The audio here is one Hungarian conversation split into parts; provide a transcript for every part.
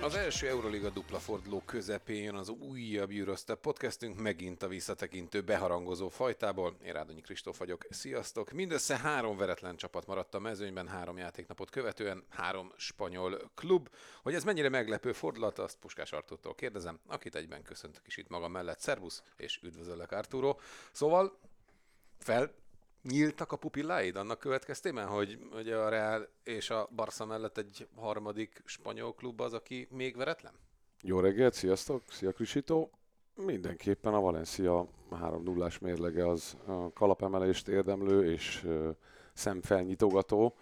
Az első Euroliga dupla forduló közepén jön az újabb Eurostep podcastünk, megint a visszatekintő beharangozó fajtából. Én Rádonyi Kristóf vagyok, sziasztok! Mindössze három veretlen csapat maradt a mezőnyben három játéknapot követően, három spanyol klub. Hogy ez mennyire meglepő fordulat, azt Puskás Artúrtól kérdezem, akit egyben köszöntök is itt magam mellett. Szervusz, és üdvözöllek Artúró. Szóval fel nyíltak a pupilláid annak következtében, hogy, hogy a Real és a Barca mellett egy harmadik spanyol klub az, aki még veretlen? Jó reggelt, sziasztok, szia Krisító. Mindenképpen a Valencia 3 0 mérlege az kalapemelést érdemlő és szemfelnyitogató.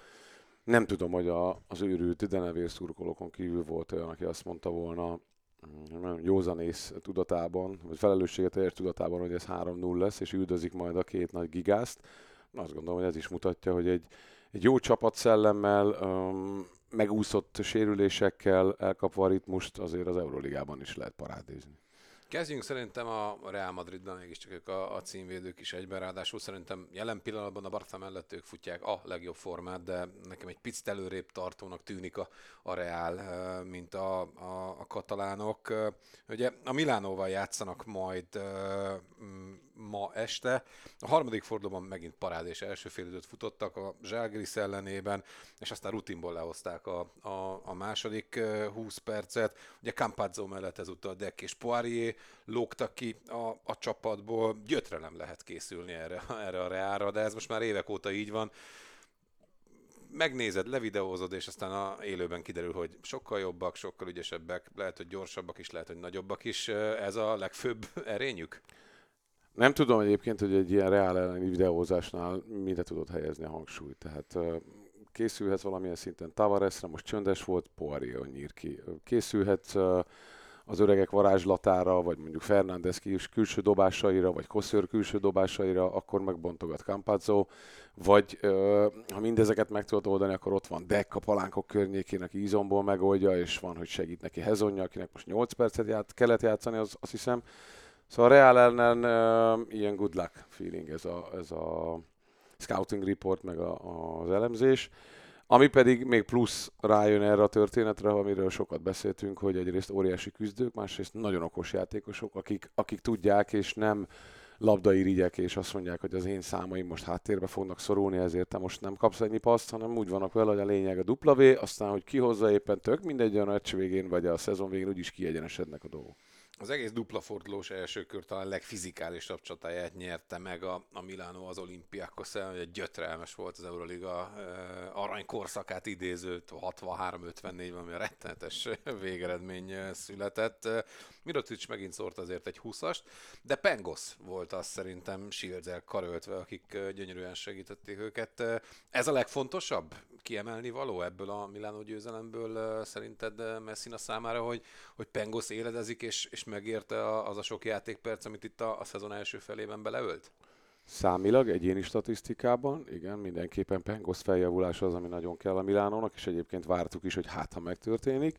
Nem tudom, hogy a, az őrült denevér szurkolókon kívül volt olyan, aki azt mondta volna, mm, józanész tudatában, vagy felelőssége teljes tudatában, hogy ez 3-0 lesz, és üldözik majd a két nagy gigást. Azt gondolom, hogy ez is mutatja, hogy egy, egy jó csapatszellemmel, um, megúszott sérülésekkel, elkapva a ritmust, azért az Euroligában is lehet parádézni. Kezdjünk szerintem a Real Madridban, mégiscsak ők a, a címvédők is egyben, ráadásul szerintem jelen pillanatban a Barca mellett ők futják a legjobb formát, de nekem egy picit előrébb tartónak tűnik a, a Real, mint a, a, a katalánok. Ugye a Milánóval játszanak majd este. A harmadik fordulóban megint parád és első félidőt futottak a Zságris ellenében, és aztán rutinból lehozták a, a, a második eh, 20 percet. Ugye Campazzo mellett ezúttal Deck és Poirier lógtak ki a, a csapatból. Gyötre nem lehet készülni erre, erre a Reálra, de ez most már évek óta így van megnézed, levideózod, és aztán a élőben kiderül, hogy sokkal jobbak, sokkal ügyesebbek, lehet, hogy gyorsabbak is, lehet, hogy nagyobbak is. Ez a legfőbb erényük? Nem tudom egyébként, hogy egy ilyen reál elleni videózásnál mire tudod helyezni a hangsúlyt. Tehát ö, készülhetsz valamilyen szinten Tavaresre, most csöndes volt, Poirier nyír ki. Készülhetsz az öregek varázslatára, vagy mondjuk Fernández kül- külső dobásaira, vagy Koször külső dobásaira, akkor megbontogat Campazzo, vagy ö, ha mindezeket meg tudod oldani, akkor ott van Deck a palánkok környékén, aki izomból megoldja, és van, hogy segít neki Hezonja, akinek most 8 percet ját, kellett játszani, az, azt hiszem. Szóval a Real ellen ö, ilyen good luck feeling ez a, ez a scouting report, meg a, az elemzés. Ami pedig még plusz rájön erre a történetre, amiről sokat beszéltünk, hogy egyrészt óriási küzdők, másrészt nagyon okos játékosok, akik, akik tudják, és nem labdairigyek, és azt mondják, hogy az én számaim most háttérbe fognak szorulni, ezért te most nem kapsz ennyi paszt, hanem úgy vannak vele, hogy a lényeg a dupla V, aztán, hogy kihozza éppen tök mindegy, a meccs végén, vagy a szezon végén úgyis kiegyenesednek a dolgok. Az egész dupla fordulós első kör talán legfizikálisabb csatáját nyerte meg a, a Milánó az olimpiákhoz, hogy egy gyötrelmes volt az Euroliga uh, aranykorszakát idéző 63-54, ami a rettenetes végeredmény született. Mirotic megint szórt azért egy 20-ast, de Pengos volt az szerintem Shields-el karöltve, akik gyönyörűen segítették őket. Ez a legfontosabb kiemelni való ebből a Milánó győzelemből szerinted Messina számára, hogy, hogy Pengos éledezik és, és megérte az a sok játékperc, amit itt a, a szezon első felében beleölt? Számilag, egyéni statisztikában, igen, mindenképpen Pengos feljavulása az, ami nagyon kell a Milánónak, és egyébként vártuk is, hogy hát ha megtörténik.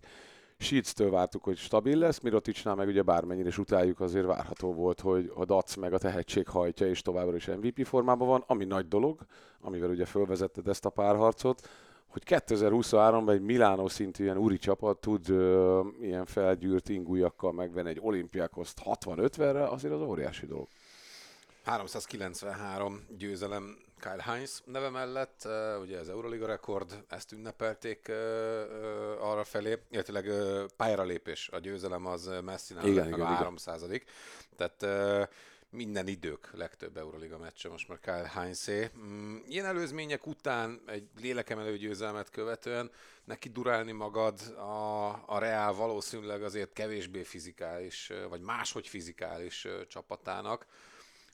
Sheets-től vártuk, hogy stabil lesz, Miroticsnál meg ugye bármennyire is utáljuk, azért várható volt, hogy a Dac meg a tehetség hajtja, és továbbra is MVP formában van, ami nagy dolog, amivel ugye fölvezetted ezt a párharcot, hogy 2023-ban egy Milánó szintű ilyen úri csapat tud ö, ilyen felgyűrt ingújakkal megvenni egy olimpiákoszt 60-50-re, azért az óriási dolog. 393 győzelem Kyle Heinz neve mellett, ugye az Euroliga rekord, ezt ünnepelték arra felé, illetőleg pályára lépés, a győzelem az Igen, meg igen, a igen. 300 Tehát uh, minden idők legtöbb Euroliga meccse most már Kyle Heinzé. Mm, Ilyen előzmények után egy lélekemelő győzelmet követően neki durálni magad a, a Real valószínűleg azért kevésbé fizikális, vagy máshogy fizikális csapatának.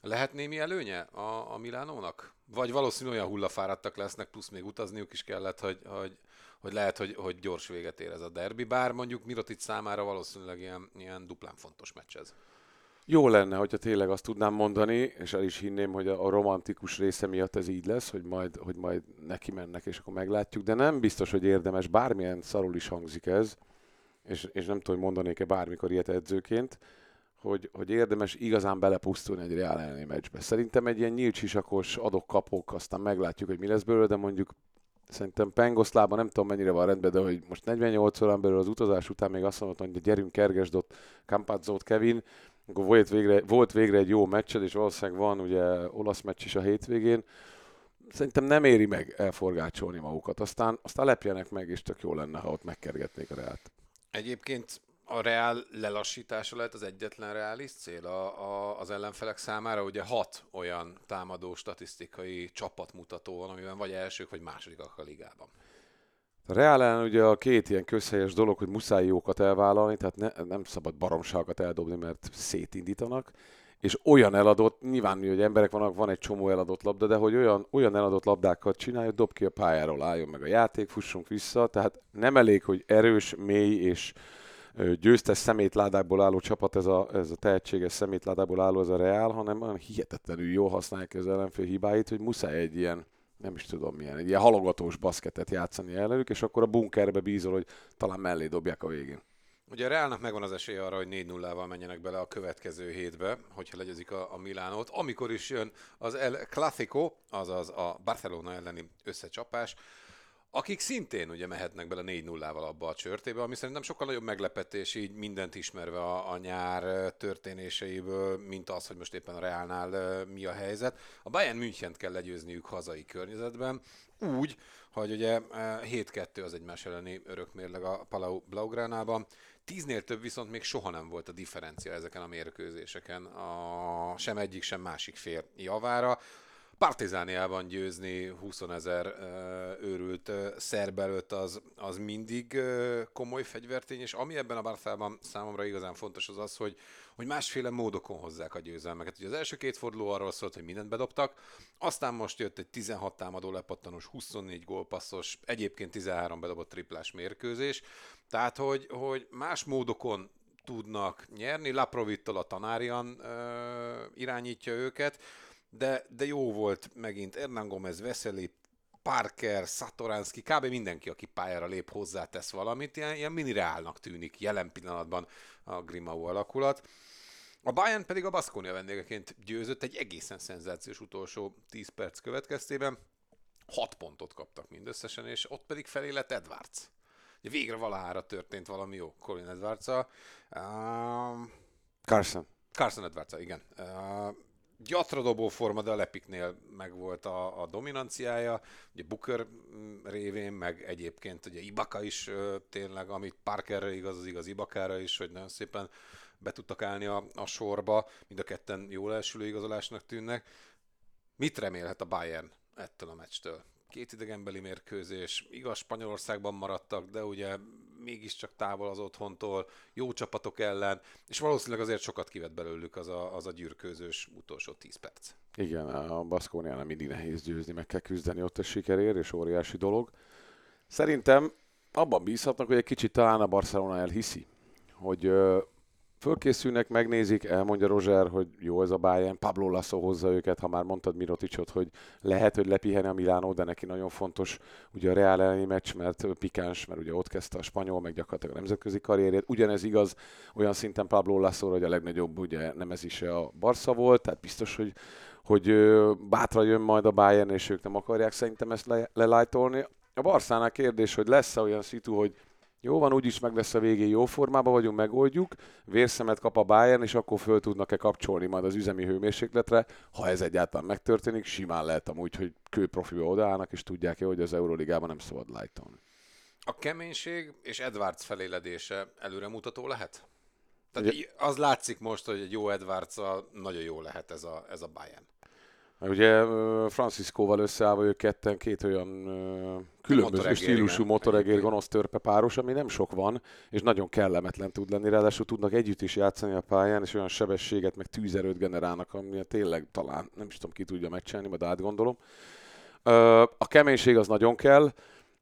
Lehet némi előnye a, a Milánónak? Vagy valószínű olyan hullafáradtak lesznek, plusz még utazniuk is kellett, hogy, hogy, hogy lehet, hogy, hogy gyors véget ér ez a derbi, bár mondjuk Mirotic számára valószínűleg ilyen, ilyen duplán fontos meccs ez. Jó lenne, hogyha tényleg azt tudnám mondani, és el is hinném, hogy a, romantikus része miatt ez így lesz, hogy majd, hogy majd neki mennek, és akkor meglátjuk, de nem biztos, hogy érdemes, bármilyen szarul is hangzik ez, és, és nem tudom, hogy mondanék-e bármikor ilyet edzőként, hogy, hogy érdemes igazán belepusztulni egy reál elleni meccsbe. Szerintem egy ilyen nyílt sisakos adok-kapok, aztán meglátjuk, hogy mi lesz belőle, de mondjuk szerintem Pengoszlában nem tudom mennyire van rendben, de hogy most 48 órán belül az utazás után még azt mondtam, hogy gyerünk, kergesd ott Kevin, akkor volt végre, volt végre egy jó meccsed, és valószínűleg van ugye olasz meccs is a hétvégén, szerintem nem éri meg elforgácsolni magukat. Aztán, aztán lepjenek meg, és tök jó lenne, ha ott megkergetnék a reált. Egyébként a reál lelassítása lehet az egyetlen reális cél a, a, az ellenfelek számára. Ugye hat olyan támadó statisztikai csapatmutató van, amiben vagy elsők, vagy másodikak a ligában. A ellen ugye a két ilyen közhelyes dolog, hogy muszáj jókat elvállalni, tehát ne, nem szabad baromságokat eldobni, mert szétindítanak, és olyan eladott, nyilván, hogy emberek vannak, van egy csomó eladott labda, de hogy olyan, olyan eladott labdákat csinálja, dob ki a pályáról, álljon meg a játék, fussunk vissza, tehát nem elég, hogy erős, mély és győztes szemétládákból álló csapat, ez a, ez a tehetséges szemétládákból álló ez a Real, hanem olyan hihetetlenül jól használják az ellenfél hibáit, hogy muszáj egy ilyen nem is tudom milyen, egy ilyen halogatós baszketet játszani ellenük, és akkor a bunkerbe bízol, hogy talán mellé dobják a végén. Ugye a Realnak megvan az esélye arra, hogy 4-0-val menjenek bele a következő hétbe, hogyha legyezik a, a Milánót. Amikor is jön az El Clásico, azaz a Barcelona elleni összecsapás, akik szintén ugye mehetnek bele 4-0-val abba a csörtébe, ami szerintem sokkal nagyobb meglepetés így mindent ismerve a, a nyár történéseiből, mint az, hogy most éppen a Realnál mi a helyzet. A Bayern münchen kell legyőzniük hazai környezetben, úgy, hogy ugye 7-2 az egymás elleni örökmérleg a Palau Blaugránában, Tíznél több viszont még soha nem volt a differencia ezeken a mérkőzéseken, a, sem egyik, sem másik fél javára. Partizániában győzni 20 ezer őrült szerb előtt az, az mindig komoly fegyvertény, és ami ebben a Barszában számomra igazán fontos az az, hogy, hogy másféle módokon hozzák a győzelmeket. Ugye az első két forduló arról szólt, hogy mindent bedobtak, aztán most jött egy 16 támadó lepattanós, 24 gólpasszos, egyébként 13 bedobott triplás mérkőzés, tehát hogy, hogy más módokon tudnak nyerni, Laprovittal a tanárian ö, irányítja őket, de, de jó volt megint Hernán Gomez, Veseli, Parker, Satoranski, kb. mindenki, aki pályára lép, hozzátesz valamit, ilyen, ilyen mini reálnak tűnik jelen pillanatban a Grimau alakulat. A Bayern pedig a Baskonia vendégeként győzött egy egészen szenzációs utolsó 10 perc következtében. 6 pontot kaptak mindösszesen, és ott pedig felé lett Edwards. Végre valahára történt valami jó Colin edwards -a. uh, Carson. Carson edwards igen. Uh, gyatra forma, de a Lepiknél megvolt a, a dominanciája, ugye Booker mm, révén, meg egyébként ugye Ibaka is tényleg, amit Parkerre igaz, az igaz Ibakára is, hogy nagyon szépen be tudtak állni a, a sorba, mind a ketten jól elsülő igazolásnak tűnnek. Mit remélhet a Bayern ettől a meccstől? Két idegenbeli mérkőzés, igaz Spanyolországban maradtak, de ugye mégiscsak távol az otthontól, jó csapatok ellen, és valószínűleg azért sokat kivett belőlük az a, az a gyűrkőzős utolsó 10 perc. Igen, a Baszkóniánál mindig nehéz győzni, meg kell küzdeni ott a sikerért, és óriási dolog. Szerintem abban bízhatnak, hogy egy kicsit talán a Barcelona elhiszi, hogy fölkészülnek, megnézik, elmondja Roger, hogy jó ez a Bayern, Pablo Lasso hozza őket, ha már mondtad Miroticsot, hogy lehet, hogy lepiheni a Milánó, de neki nagyon fontos ugye a Real elleni meccs, mert pikáns, mert ugye ott kezdte a spanyol, meg gyakorlatilag a nemzetközi karrierjét. Ugyanez igaz olyan szinten Pablo Lasso, hogy a legnagyobb ugye nem ez is a Barca volt, tehát biztos, hogy hogy bátra jön majd a Bayern, és ők nem akarják szerintem ezt le- lelájtolni. A Barszánál kérdés, hogy lesz-e olyan szitu, hogy jó van, úgyis meg lesz a végén, jó formában vagyunk, megoldjuk, vérszemet kap a Bayern, és akkor föl tudnak-e kapcsolni majd az üzemi hőmérsékletre. Ha ez egyáltalán megtörténik, simán lehet amúgy, hogy kőprofiba odaállnak, és tudják hogy az Euróligában nem szabad lájtolni. A keménység és Edwards feléledése előremutató lehet? Tehát Ugye, az látszik most, hogy egy jó edwards nagyon jó lehet ez a, ez a Bayern. Ugye Franciscóval összeállva ők ketten két olyan különböző motoregér, stílusú motoregér gonosz törpe páros, ami nem sok van, és nagyon kellemetlen tud lenni, ráadásul tudnak együtt is játszani a pályán, és olyan sebességet, meg tűzerőt generálnak, ami tényleg talán, nem is tudom ki tudja megcsinálni, majd átgondolom. A keménység az nagyon kell,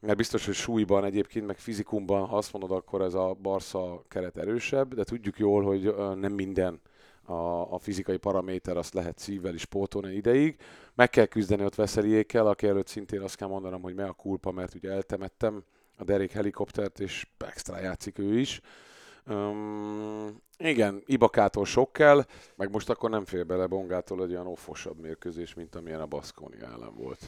mert biztos, hogy súlyban egyébként, meg fizikumban, ha azt mondod, akkor ez a Barca keret erősebb, de tudjuk jól, hogy nem minden a, a fizikai paraméter azt lehet szívvel is pótolni ideig. Meg kell küzdeni ott Veszeliékkel, aki előtt szintén azt kell mondanom, hogy me a kulpa, mert ugye eltemettem a derék helikoptert, és extra játszik ő is. Um, igen, Ibakától sok kell, meg most akkor nem fél bele Bongától egy olyan offosabb mérkőzés, mint amilyen a Baszkóni ellen volt.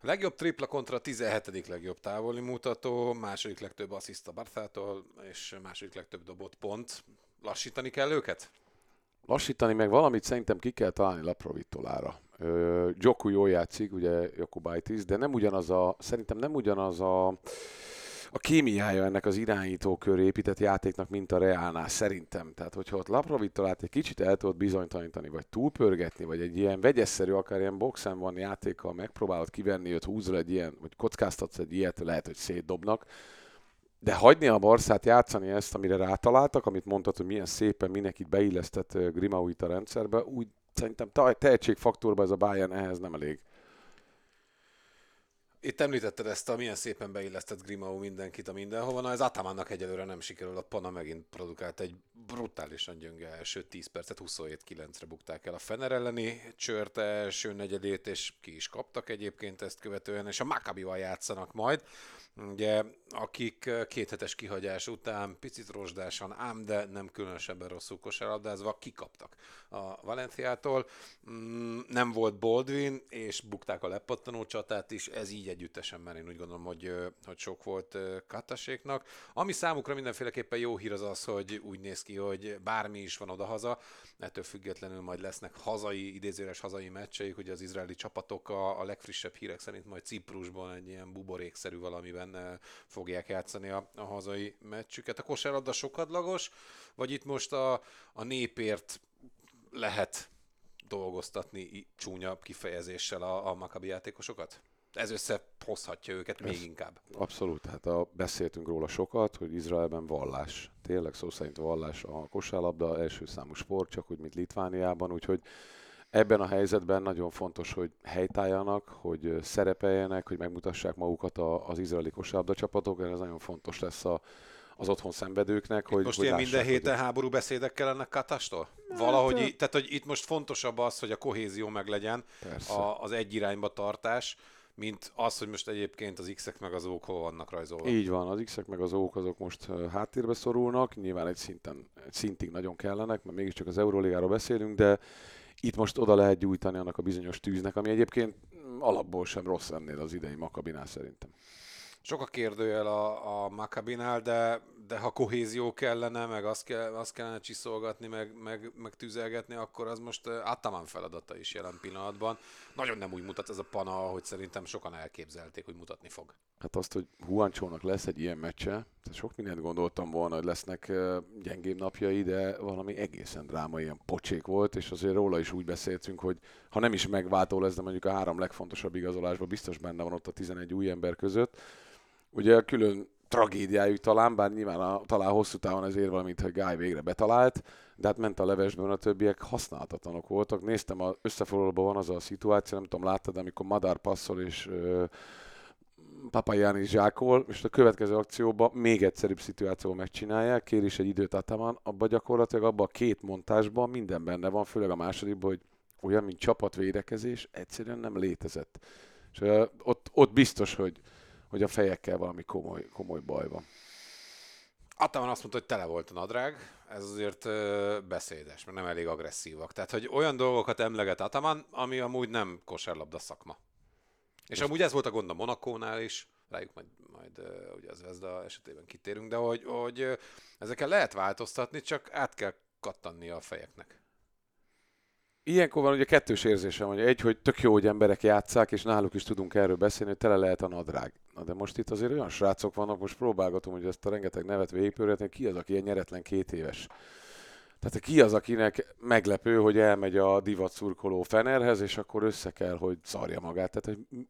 A legjobb tripla kontra 17. legjobb távoli mutató, második legtöbb assziszt a Barthától, és második legtöbb dobott pont. Lassítani kell őket? Lassítani meg valamit szerintem ki kell találni Laprovittolára. Joku jól játszik, ugye Jakubaitis, de nem ugyanaz a, szerintem nem ugyanaz a a kémiája ennek az irányító köré épített játéknak, mint a Reálnál, szerintem. Tehát, hogyha ott Laprovitolát egy kicsit el tudod bizonytalanítani, vagy túlpörgetni, vagy egy ilyen vegyesszerű, akár ilyen boxen van játékkal megpróbálod kivenni őt, húzol egy ilyen, vagy kockáztatsz egy ilyet, lehet, hogy szétdobnak, de hagyni a Barszát játszani ezt, amire rátaláltak, amit mondtad, hogy milyen szépen mindenkit beillesztett Grimauit a rendszerbe, úgy szerintem tehetségfaktorban ez a Bayern ehhez nem elég. Itt említetted ezt a milyen szépen beillesztett Grimau mindenkit a mindenhova. Na ez Atamannak egyelőre nem sikerül, a Pana megint produkált egy brutálisan gyönge első 10 percet, 27-9-re bukták el a Fener elleni csört első negyedét, és ki is kaptak egyébként ezt követően, és a Maccabival játszanak majd ugye, akik két hetes kihagyás után picit rozsdásan, ám de nem különösebben rosszul kosárlabdázva kikaptak a Valenciától. Mm, nem volt Baldwin, és bukták a lepattanó csatát is, ez így együttesen, mert én úgy gondolom, hogy, hogy sok volt Kataséknak. Ami számukra mindenféleképpen jó hír az az, hogy úgy néz ki, hogy bármi is van odahaza, ettől függetlenül majd lesznek hazai, idézőres hazai meccseik, ugye az izraeli csapatok a, a legfrissebb hírek szerint majd Ciprusban egy ilyen buborékszerű valamiben fogják játszani a, a hazai meccsüket. A kosárlabda sokadlagos, vagy itt most a, a népért lehet dolgoztatni csúnya kifejezéssel a, a Maccabi játékosokat? Ez összehozhatja őket még Ez inkább. Abszolút, hát a, beszéltünk róla sokat, hogy Izraelben vallás, tényleg szó szerint vallás a kosárlabda, első számú sport, csak úgy, mint Litvániában, úgyhogy ebben a helyzetben nagyon fontos, hogy helytálljanak, hogy szerepeljenek, hogy megmutassák magukat az izraeli kosárlabda csapatok, ez nagyon fontos lesz a, az otthon szenvedőknek. Itt hogy, most hogy ilyen minden héten hogy... háború beszédek kellene Katastól? Hát, Valahogy, hát, tehát hogy itt most fontosabb az, hogy a kohézió meglegyen, a, az egy irányba tartás, mint az, hogy most egyébként az X-ek meg az ók hol vannak rajzolva. Így van, az X-ek meg az ók azok most háttérbe szorulnak, nyilván egy, szinten, egy szintig nagyon kellenek, mert mégiscsak az Euróligáról beszélünk, de itt most oda lehet gyújtani annak a bizonyos tűznek, ami egyébként alapból sem rossz ennél az idei Makabinál szerintem. Sok a kérdőjel a, a Maccabinál, de, de ha kohézió kellene, meg azt, kell, azt kellene csiszolgatni, meg, meg, meg tüzelgetni, akkor az most Ataman feladata is jelen pillanatban. Nagyon nem úgy mutat ez a pana, hogy szerintem sokan elképzelték, hogy mutatni fog. Hát azt, hogy Huancsónak lesz egy ilyen meccse, sok mindent gondoltam volna, hogy lesznek gyengébb napjai, de valami egészen drámai, ilyen pocsék volt, és azért róla is úgy beszéltünk, hogy ha nem is megváltó lesz, de mondjuk a három legfontosabb igazolásban biztos benne van ott a 11 új ember között, Ugye külön tragédiájuk talán, bár nyilván a, talán hosszú távon ezért valamit, hogy Guy végre betalált, de hát ment a levesben, a többiek használhatatlanok voltak. Néztem, az összefoglalóban van az a szituáció, nem tudom, láttad, amikor Madár passzol és ö, Papajani zsákol, és a következő akcióban még egyszerűbb szituációban megcsinálják, kér is egy időt Ataman, abba gyakorlatilag abban a két montásban minden benne van, főleg a másodikban, hogy olyan, mint csapatvédekezés, egyszerűen nem létezett. És ö, ott, ott biztos, hogy hogy a fejekkel valami komoly, komoly baj van. Ataman azt mondta, hogy tele volt a nadrág, ez azért ö, beszédes, mert nem elég agresszívak. Tehát, hogy olyan dolgokat emleget Ataman, ami amúgy nem kosárlabda szakma. És amúgy ez volt a gond a Monakónál is, rájuk majd, majd uh, ugye az Vezda esetében kitérünk, de hogy, hogy ezeken lehet változtatni, csak át kell kattanni a fejeknek ilyenkor van ugye kettős érzésem, hogy egy, hogy tök jó, hogy emberek játszák, és náluk is tudunk erről beszélni, hogy tele lehet a nadrág. Na de most itt azért olyan srácok vannak, most próbálgatom, hogy ezt a rengeteg nevet végigpörgetni, ki az, aki ilyen nyeretlen két éves. Tehát ki az, akinek meglepő, hogy elmegy a divat szurkoló Fenerhez, és akkor össze kell, hogy szarja magát. Tehát, hogy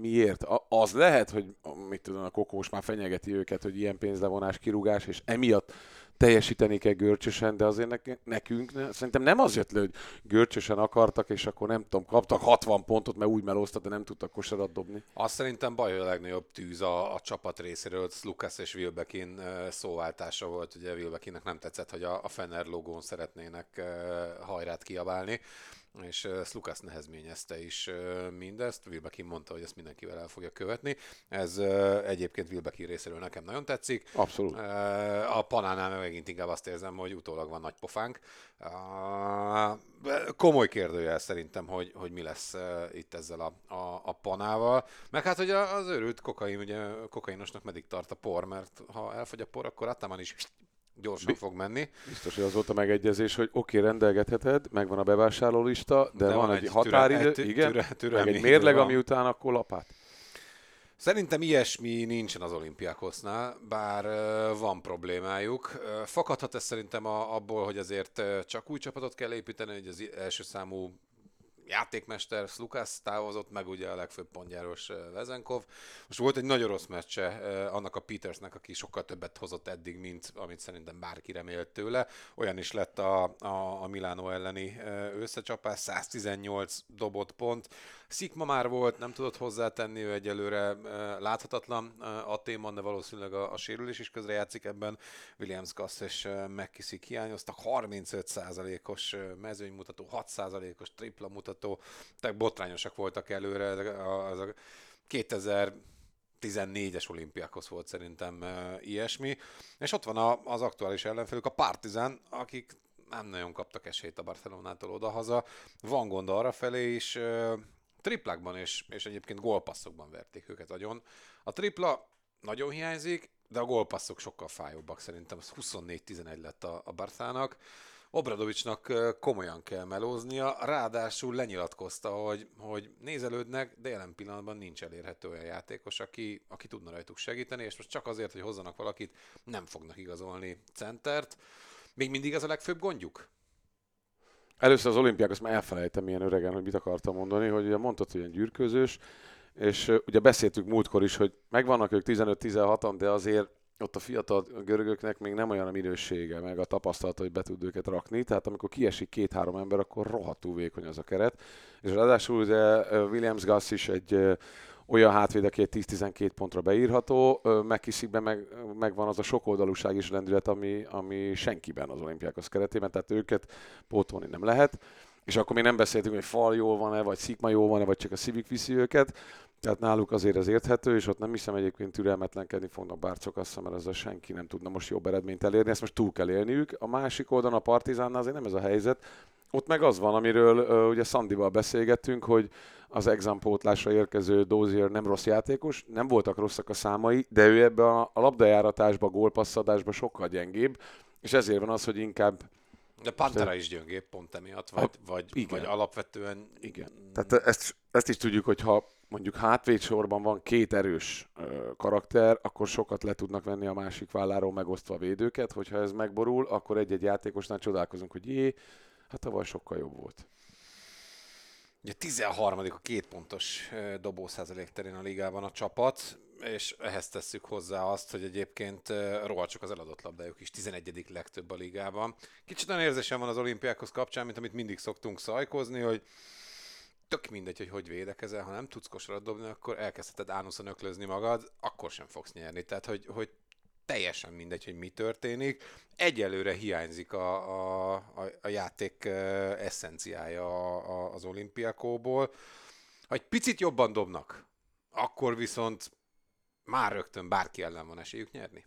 miért? Az lehet, hogy mit tudom, a kokós már fenyegeti őket, hogy ilyen pénzlevonás, kirúgás, és emiatt teljesíteni kell görcsösen, de azért nekünk szerintem nem az jött le, hogy görcsösen akartak, és akkor nem tudom, kaptak 60 pontot, mert úgy melóztak, de nem tudtak kosarat dobni. Azt szerintem baj, a legnagyobb tűz a, a csapat részéről, Lukasz és Wilbekin szóváltása volt. Ugye Wilbekinnek nem tetszett, hogy a, a Fener logón szeretnének hajrát kiabálni és uh, Slukas nehezményezte is uh, mindezt. Wilbekin mondta, hogy ezt mindenkivel el fogja követni. Ez uh, egyébként Wilbekin részéről nekem nagyon tetszik. Abszolút. Uh, a Panánál megint inkább azt érzem, hogy utólag van nagy pofánk. Uh, komoly kérdőjel szerintem, hogy, hogy mi lesz uh, itt ezzel a, a, a panával. Meg hát, hogy az őrült kokain, ugye kokainosnak meddig tart a por, mert ha elfogy a por, akkor Ataman is gyorsan Bi- fog menni. Biztos, hogy az volt a megegyezés, hogy oké, okay, rendelgetheted, megvan a bevásárlólista, de, de van, van egy határidő, türe, igen, türe, türe, meg egy mérleg, ami után akkor lapát. Szerintem ilyesmi nincsen az olimpiákosznál, bár van problémájuk. Fakadhat ez szerintem abból, hogy azért csak új csapatot kell építeni, hogy az első számú játékmester Lukász távozott, meg ugye a legfőbb pontjáros Vezenkov. Most volt egy nagyon rossz meccse annak a Petersnek, aki sokkal többet hozott eddig, mint amit szerintem bárki remélt tőle. Olyan is lett a, a, a Milánó elleni összecsapás, 118 dobott pont. Szikma már volt, nem tudott hozzátenni, ő egyelőre láthatatlan a témon, de valószínűleg a, a sérülés is közre játszik ebben. Williams Gass és McKissick hiányoztak, 35%-os mezőnymutató, 6%-os tripla mutató, tehát botrányosak voltak előre. Az a 2000 14-es olimpiákhoz volt szerintem e, ilyesmi. És ott van a, az aktuális ellenfelük, a Partizan, akik nem nagyon kaptak esélyt a Barcelonától odahaza. Van gond arra felé is, e, triplákban és, és egyébként gólpasszokban verték őket agyon. A tripla nagyon hiányzik, de a gólpasszok sokkal fájóbbak szerintem. Az 24-11 lett a, a Barszának. Obradovicsnak komolyan kell melóznia, ráadásul lenyilatkozta, hogy, hogy nézelődnek, de jelen pillanatban nincs elérhető olyan játékos, aki, aki tudna rajtuk segíteni, és most csak azért, hogy hozzanak valakit, nem fognak igazolni centert. Még mindig ez a legfőbb gondjuk? Először az olimpiák, azt már elfelejtem milyen öregen, hogy mit akartam mondani, hogy ugye mondtad, hogy ilyen gyűrközős, és ugye beszéltük múltkor is, hogy megvannak ők 15-16-an, de azért ott a fiatal görögöknek még nem olyan a minősége, meg a tapasztalata, hogy be tud őket rakni, tehát amikor kiesik két-három ember, akkor rohadtul vékony az a keret. És ráadásul ugye Williams Gass is egy olyan hátvéd, aki 10-12 pontra beírható, megkiszikben meg, megvan az a sokoldalúság is lendület, ami, ami senkiben az olimpiákos keretében, tehát őket pótolni nem lehet. És akkor még nem beszéltünk, hogy fal jól van-e, vagy szikma jól van-e, vagy csak a Civic viszi őket. Tehát náluk azért ez érthető, és ott nem hiszem egyébként türelmetlenkedni fognak bárcok azt mert ezzel senki nem tudna most jobb eredményt elérni, ezt most túl kell élniük. A másik oldalon a Partizánnál azért nem ez a helyzet. Ott meg az van, amiről uh, ugye Szandival beszélgettünk, hogy az exampótlásra érkező Dozier nem rossz játékos, nem voltak rosszak a számai, de ő ebbe a, a labdajáratásba, gólpasszadásba sokkal gyengébb, és ezért van az, hogy inkább de Pantera is gyöngébb pont emiatt, vagy, a, vagy, igen. vagy alapvetően... Igen. Tehát ezt, ezt is tudjuk, hogy ha mondjuk hátvédsorban van két erős karakter, akkor sokat le tudnak venni a másik válláról megosztva a védőket, hogyha ez megborul, akkor egy-egy játékosnál csodálkozunk, hogy jé, hát tavaly sokkal jobb volt. Ugye 13. a két pontos dobószázalék terén a ligában a csapat, és ehhez tesszük hozzá azt, hogy egyébként rohadt csak az eladott labdájuk is, 11. legtöbb a ligában. Kicsit olyan érzésem van az olimpiákhoz kapcsán, mint amit mindig szoktunk szajkozni, hogy tök mindegy, hogy hogy védekezel, ha nem tudsz kosarat dobni, akkor elkezdheted ánuszon öklözni magad, akkor sem fogsz nyerni. Tehát, hogy, hogy teljesen mindegy, hogy mi történik. Egyelőre hiányzik a, a, a játék eszenciája az olimpiakóból. Ha egy picit jobban dobnak, akkor viszont már rögtön bárki ellen van esélyük nyerni.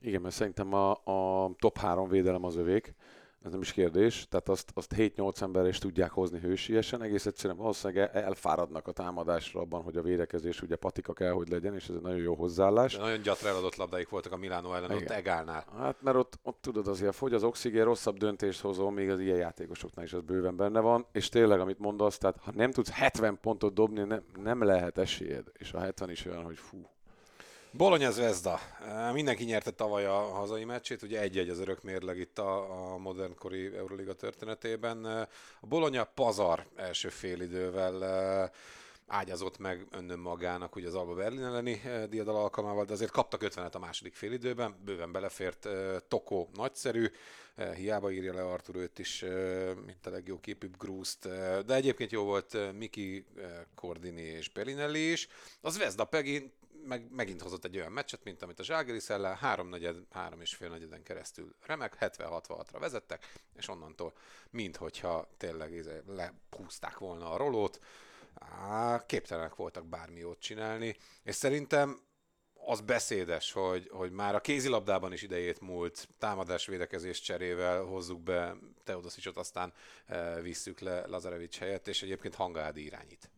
Igen, mert szerintem a, a top 3 védelem az övék ez nem is kérdés, tehát azt, azt 7-8 ember is tudják hozni hősiesen, egész egyszerűen valószínűleg elfáradnak a támadásra abban, hogy a védekezés ugye patika kell, hogy legyen, és ez egy nagyon jó hozzáállás. De nagyon gyatra eladott labdáik voltak a Milánó ellen, Igen. ott Egálnál. Hát mert ott, ott tudod azért, fogy az oxigén, rosszabb döntést hozó, még az ilyen játékosoknál is az bőven benne van, és tényleg, amit mondasz, tehát ha nem tudsz 70 pontot dobni, nem, nem lehet esélyed, és a 70 is olyan, hogy fú, Bologna Zvezda. Mindenki nyerte tavaly a hazai meccsét, ugye egy-egy az örök mérleg itt a, a modernkori Euroliga történetében. A Bologna pazar első félidővel ágyazott meg önnön magának ugye az Alba Berlin elleni diadal alkalmával, de azért kaptak 50-et a második félidőben, bőven belefért Toko nagyszerű, hiába írja le Artur őt is, mint a legjobb képűbb Grúzt, de egyébként jó volt Miki, Cordini és Bellinelli is. Az Vezda Pegin meg, megint hozott egy olyan meccset, mint amit a Zságeri ellen, három negyed, három és fél negyeden keresztül remek, 70-66-ra vezettek, és onnantól, minthogyha tényleg izé lepúzták volna a rolót, á, képtelenek voltak bármi jót csinálni, és szerintem az beszédes, hogy, hogy már a kézilabdában is idejét múlt, támadás-védekezés cserével hozzuk be Teodosicsot, aztán e, visszük le Lazarevics helyett, és egyébként Hangádi irányít.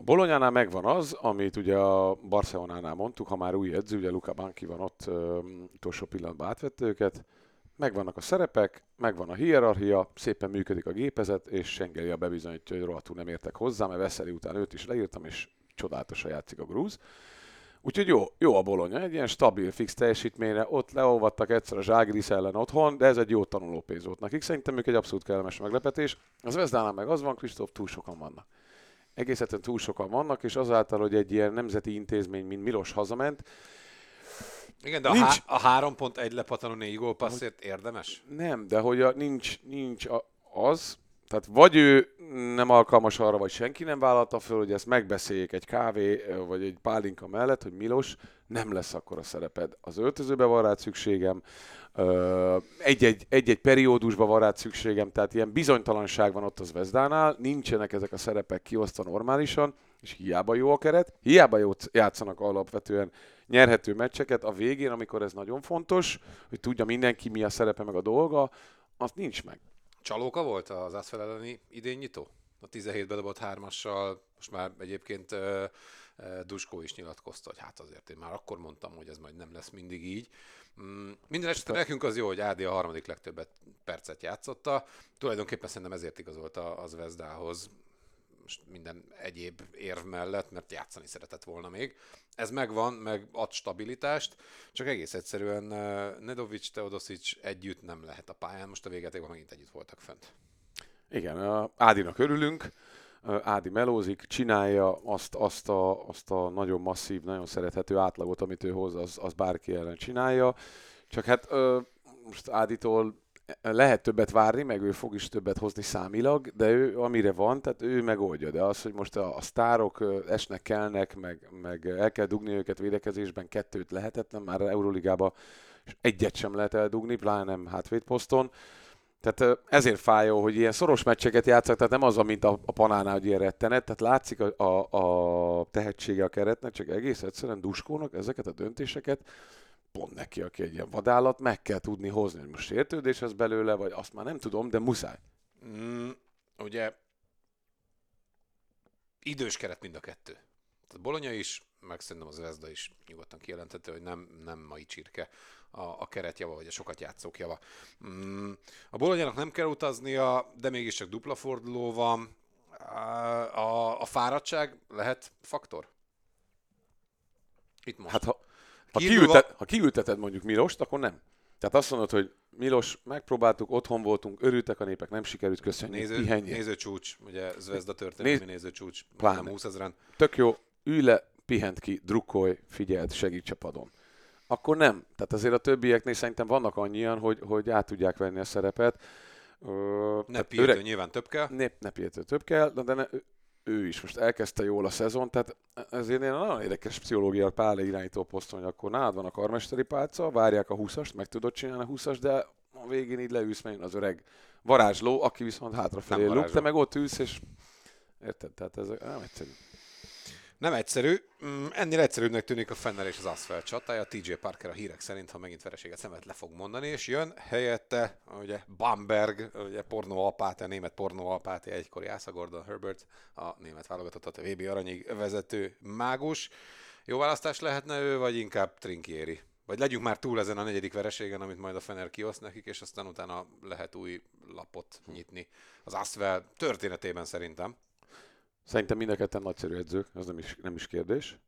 A Bolonyánál megvan az, amit ugye a Barcelonánál mondtuk, ha már új edző, ugye Luca Banki van ott, utolsó pillanatban átvette őket, megvannak a szerepek, megvan a hierarchia, szépen működik a gépezet, és Sengeli a bebizonyítja, hogy rohadtul nem értek hozzá, mert Veszeli után őt is leírtam, és csodálatosan játszik a grúz. Úgyhogy jó, jó a Bolonya, egy ilyen stabil, fix teljesítményre, ott leolvattak egyszer a Zságris ellen otthon, de ez egy jó tanulópénz volt nekik. Szerintem ők egy abszolút kellemes meglepetés. Az Vezdánál meg az van, Kristóf, túl sokan vannak egész túl sokan vannak, és azáltal, hogy egy ilyen nemzeti intézmény, mint Milos hazament, igen, de a, nincs... há- a három pont egy lepatanó négy gólpasszért érdemes? Nem, de hogy a, nincs, nincs a, az, tehát vagy ő nem alkalmas arra, vagy senki nem vállalta föl, hogy ezt megbeszéljék egy kávé, vagy egy pálinka mellett, hogy Milos, nem lesz akkor a szereped. Az öltözőbe van rád szükségem, egy-egy, egy-egy periódusban van rád szükségem, tehát ilyen bizonytalanság van ott az Vezdánál, nincsenek ezek a szerepek kiosztva normálisan, és hiába jó a keret, hiába jó játszanak alapvetően nyerhető meccseket, a végén, amikor ez nagyon fontos, hogy tudja mindenki mi a szerepe meg a dolga, az nincs meg. Csalóka volt az Aszfel elleni idén nyitó? A 17-ben dobott hármassal, most már egyébként uh, Duskó is nyilatkozta, hogy hát azért én már akkor mondtam, hogy ez majd nem lesz mindig így. Mm, minden esetre nekünk az jó, hogy Ádi a harmadik legtöbbet percet játszotta. Tulajdonképpen szerintem ezért igazolta az Vezdához most minden egyéb érv mellett, mert játszani szeretett volna még. Ez megvan, meg ad stabilitást, csak egész egyszerűen Nedovic, Teodosic együtt nem lehet a pályán. Most a végetékben megint együtt voltak fent. Igen, Ádinak örülünk, Ádi melózik, csinálja azt, azt, a, azt a nagyon masszív, nagyon szerethető átlagot, amit ő hoz, az, az bárki ellen csinálja. Csak hát most Áditól lehet többet várni, meg ő fog is többet hozni számilag, de ő amire van, tehát ő megoldja. De az, hogy most a, a sztárok esnek, kelnek, meg, meg el kell dugni őket védekezésben, kettőt lehetetlen, már Euróligában egyet sem lehet eldugni, pláne nem hátvédposzton. Tehát ezért fájó, hogy ilyen szoros meccseket játszak, tehát nem az, mint a, a panánál, hogy ilyen rettenet, tehát látszik a, a, a tehetsége a keretnek, csak egész egyszerűen duskónak ezeket a döntéseket, pont neki, aki egy ilyen vadállat, meg kell tudni hozni, hogy most sértődés ez belőle, vagy azt már nem tudom, de muszáj. Mm, ugye idős keret mind a kettő. Tehát Bolonya is, meg szerintem az Vezda is nyugodtan kijelentette, hogy nem, nem mai csirke a, a keretjava, vagy a sokat játszók java. Mm, a Bolonyának nem kell utaznia, de mégis csak dupla forduló van. A, a fáradtság lehet faktor? Itt most. Hát ha, ha, kiültet, van... ha kiülteted mondjuk Milost, akkor nem. Tehát azt mondod, hogy Milos, megpróbáltuk, otthon voltunk, örültek a népek, nem sikerült, köszönjük, Néző, pihenjél. Nézőcsúcs, ugye Zvezda történelmi Néz... nézőcsúcs, nem 20 ezeren. Tök jó, ülj le, pihent ki, drukkolj, figyeld, segíts a padon. Akkor nem. Tehát azért a többieknél szerintem vannak annyian, hogy, hogy át tudják venni a szerepet. ne öreg... nyilván több kell. Ne, ne több kell, de ne, ő is most elkezdte jól a szezon, tehát ezért én nagyon érdekes pszichológia Pál irányító poszton, hogy akkor nálad van a karmesteri pálca, várják a 20-ast, meg tudod csinálni a 20 de a végén így leülsz, mert az öreg varázsló, aki viszont hátrafelé luk, te meg ott ülsz, és érted, tehát ez nem egyszerű. Nem egyszerű. Mm, ennél egyszerűbbnek tűnik a Fenner és az Asfalt csatája. TJ Parker a hírek szerint, ha megint vereséget szemet le fog mondani, és jön helyette ugye Bamberg, ugye pornó apáti, a német pornó apáti, egykori Asa Gordon Herbert, a német válogatott a VB aranyig vezető mágus. Jó választás lehetne ő, vagy inkább Trinkieri? Vagy legyünk már túl ezen a negyedik vereségen, amit majd a Fener kioszt nekik, és aztán utána lehet új lapot nyitni az Asvel történetében szerintem. Szerintem mind a ketten nagyszerű edzők, az nem is, nem is kérdés.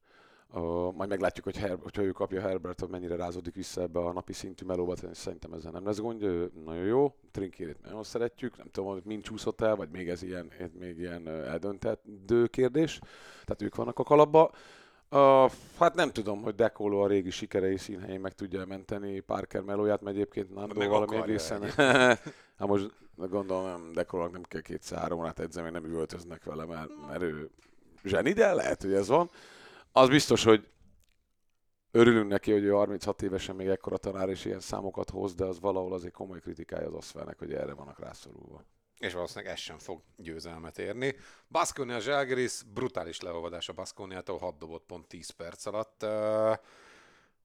Uh, majd meglátjuk, hogy Her- hogyha ő kapja Herbertot, mennyire rázódik vissza ebbe a napi szintű melóba, tehát szerintem ezzel nem lesz gondja, ő nagyon jó, Trinkérét nagyon szeretjük, nem tudom, hogy mind csúszott el, vagy még ez ilyen, még ilyen eldöntető kérdés, tehát ők vannak a kalapba. Uh, hát nem tudom, hogy Dekolo a régi sikerei színhelyén meg tudja menteni Parker melóját, mert egyébként Nando valami egészen... hát most gondolom, nem, Dekolónak nem kell két-három órát edzeni, nem üvöltöznek vele, mert, mert ő zseni, de lehet, hogy ez van. Az biztos, hogy örülünk neki, hogy ő 36 évesen még ekkora tanár és ilyen számokat hoz, de az valahol azért komoly kritikája az Oszfelnek, hogy erre vannak rászorulva. És valószínűleg ez sem fog győzelmet érni. Baskonia Zsalgiris, brutális leolvadás a Baskoniától, 6 dobott pont 10 perc alatt.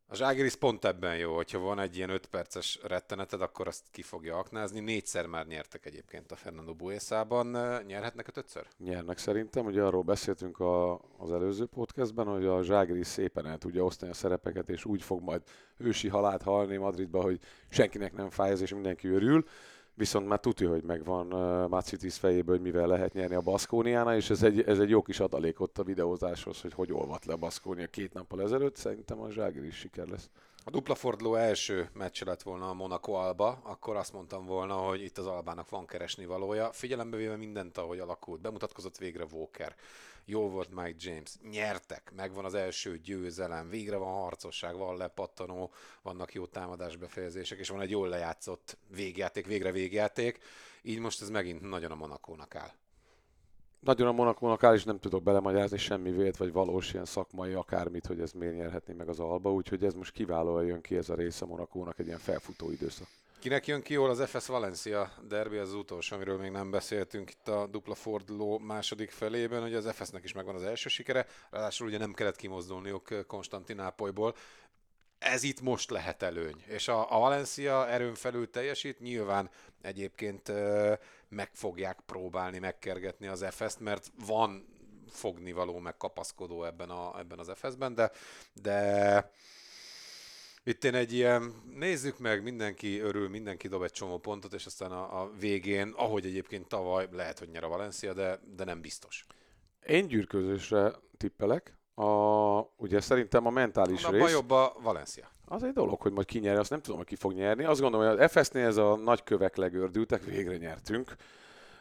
A Zsalgiris pont ebben jó, hogyha van egy ilyen 5 perces retteneted, akkor azt ki fogja aknázni. Négyszer már nyertek egyébként a Fernando Buészában. Nyerhetnek ötödször? Nyernek szerintem, ugye arról beszéltünk a, az előző podcastben, hogy a Zságris szépen el tudja osztani a szerepeket, és úgy fog majd ősi halált halni Madridba, hogy senkinek nem fáj ez, és mindenki örül. Viszont már tudja, hogy megvan uh, Macitis fejéből, hogy mivel lehet nyerni a Baszkóniánál, és ez egy, ez egy jó kis adalék ott a videózáshoz, hogy hogy olvat le a Baszkónia két nappal ezelőtt. Szerintem a Zságris siker lesz. A dupla forduló első meccse lett volna a Monaco Alba, akkor azt mondtam volna, hogy itt az Albának van keresni valója. Figyelembe véve mindent, ahogy alakult. Bemutatkozott végre Walker. Jó volt Mike James. Nyertek. Megvan az első győzelem. Végre van harcosság, van lepattanó, vannak jó támadásbefejezések, és van egy jól lejátszott végjáték, végre végjáték. Így most ez megint nagyon a Monakónak áll. Nagyon a Monakónak és nem tudok belemagyarázni semmi vét, vagy valós ilyen szakmai akármit, hogy ez miért nyerhetné meg az Alba, úgyhogy ez most kiválóan jön ki ez a része Monakónak, egy ilyen felfutó időszak. Kinek jön ki jól az FS Valencia derbi, az, utolsó, amiről még nem beszéltünk itt a dupla forduló második felében, hogy az FS-nek is megvan az első sikere, ráadásul ugye nem kellett kimozdulniuk Konstantinápolyból, ez itt most lehet előny. És a, a Valencia erőn felül teljesít, nyilván egyébként meg fogják próbálni megkergetni az FS-t, mert van fognivaló, meg kapaszkodó ebben, a, ebben az FS-ben, de, de itt én egy ilyen, nézzük meg, mindenki örül, mindenki dob egy csomó pontot, és aztán a, a végén, ahogy egyébként tavaly, lehet, hogy nyer a Valencia, de, de nem biztos. Én gyűrközésre tippelek. A, ugye szerintem a mentális Abban rész... jobb a Valencia. Az egy dolog, hogy majd ki nyeri, azt nem tudom, hogy ki fog nyerni. Azt gondolom, hogy az FS-nél ez a nagy kövek legördültek, végre nyertünk.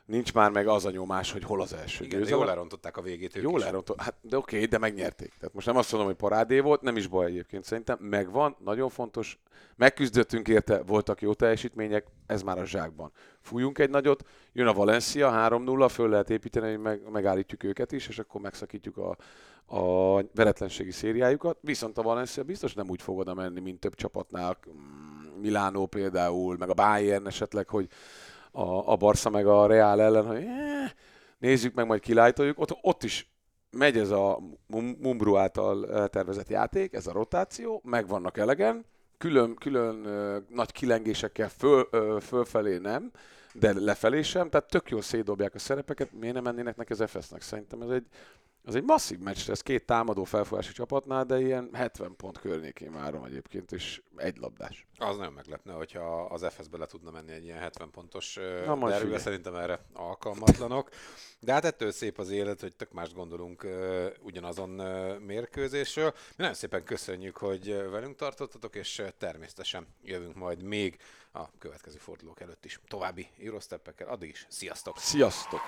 Nincs már meg az a nyomás, hogy hol az első Igen, győzelem. jól lerontották a végét ők Jól elrontott. Hát, de oké, de megnyerték. Tehát most nem azt mondom, hogy parádé volt, nem is baj egyébként. Szerintem megvan, nagyon fontos. Megküzdöttünk érte, voltak jó teljesítmények, ez már a zsákban. Fújunk egy nagyot, jön a Valencia 3-0, föl lehet építeni, hogy meg, megállítjuk őket is, és akkor megszakítjuk a, a veretlenségi szériájukat. Viszont a Valencia biztos nem úgy fog oda menni, mint több csapatnál. Mm, Milánó például, meg a Bayern esetleg, hogy a, a Barca meg a Real ellen, hogy eh, nézzük meg, majd kilájtoljuk. Ott, ott is megy ez a Mum- Mumbru által tervezett játék, ez a rotáció, megvannak elegen, külön, külön nagy kilengésekkel föl, ö, fölfelé nem, de lefelé sem, tehát tök jól szétdobják a szerepeket, miért nem mennének neki az FS-nek? Szerintem ez egy, az egy masszív meccs lesz két támadó felfogási csapatnál, de ilyen 70 pont környékén várom egyébként, és egy labdás. Az nagyon meglepne, hogyha az FS-be le tudna menni egy ilyen 70 pontos figyelj. szerintem erre alkalmatlanok. De hát ettől szép az élet, hogy tök más gondolunk ugyanazon mérkőzésről. Mi nagyon szépen köszönjük, hogy velünk tartottatok, és természetesen jövünk majd még a következő fordulók előtt is további Eurosteppekkel. Addig is, sziasztok! Sziasztok!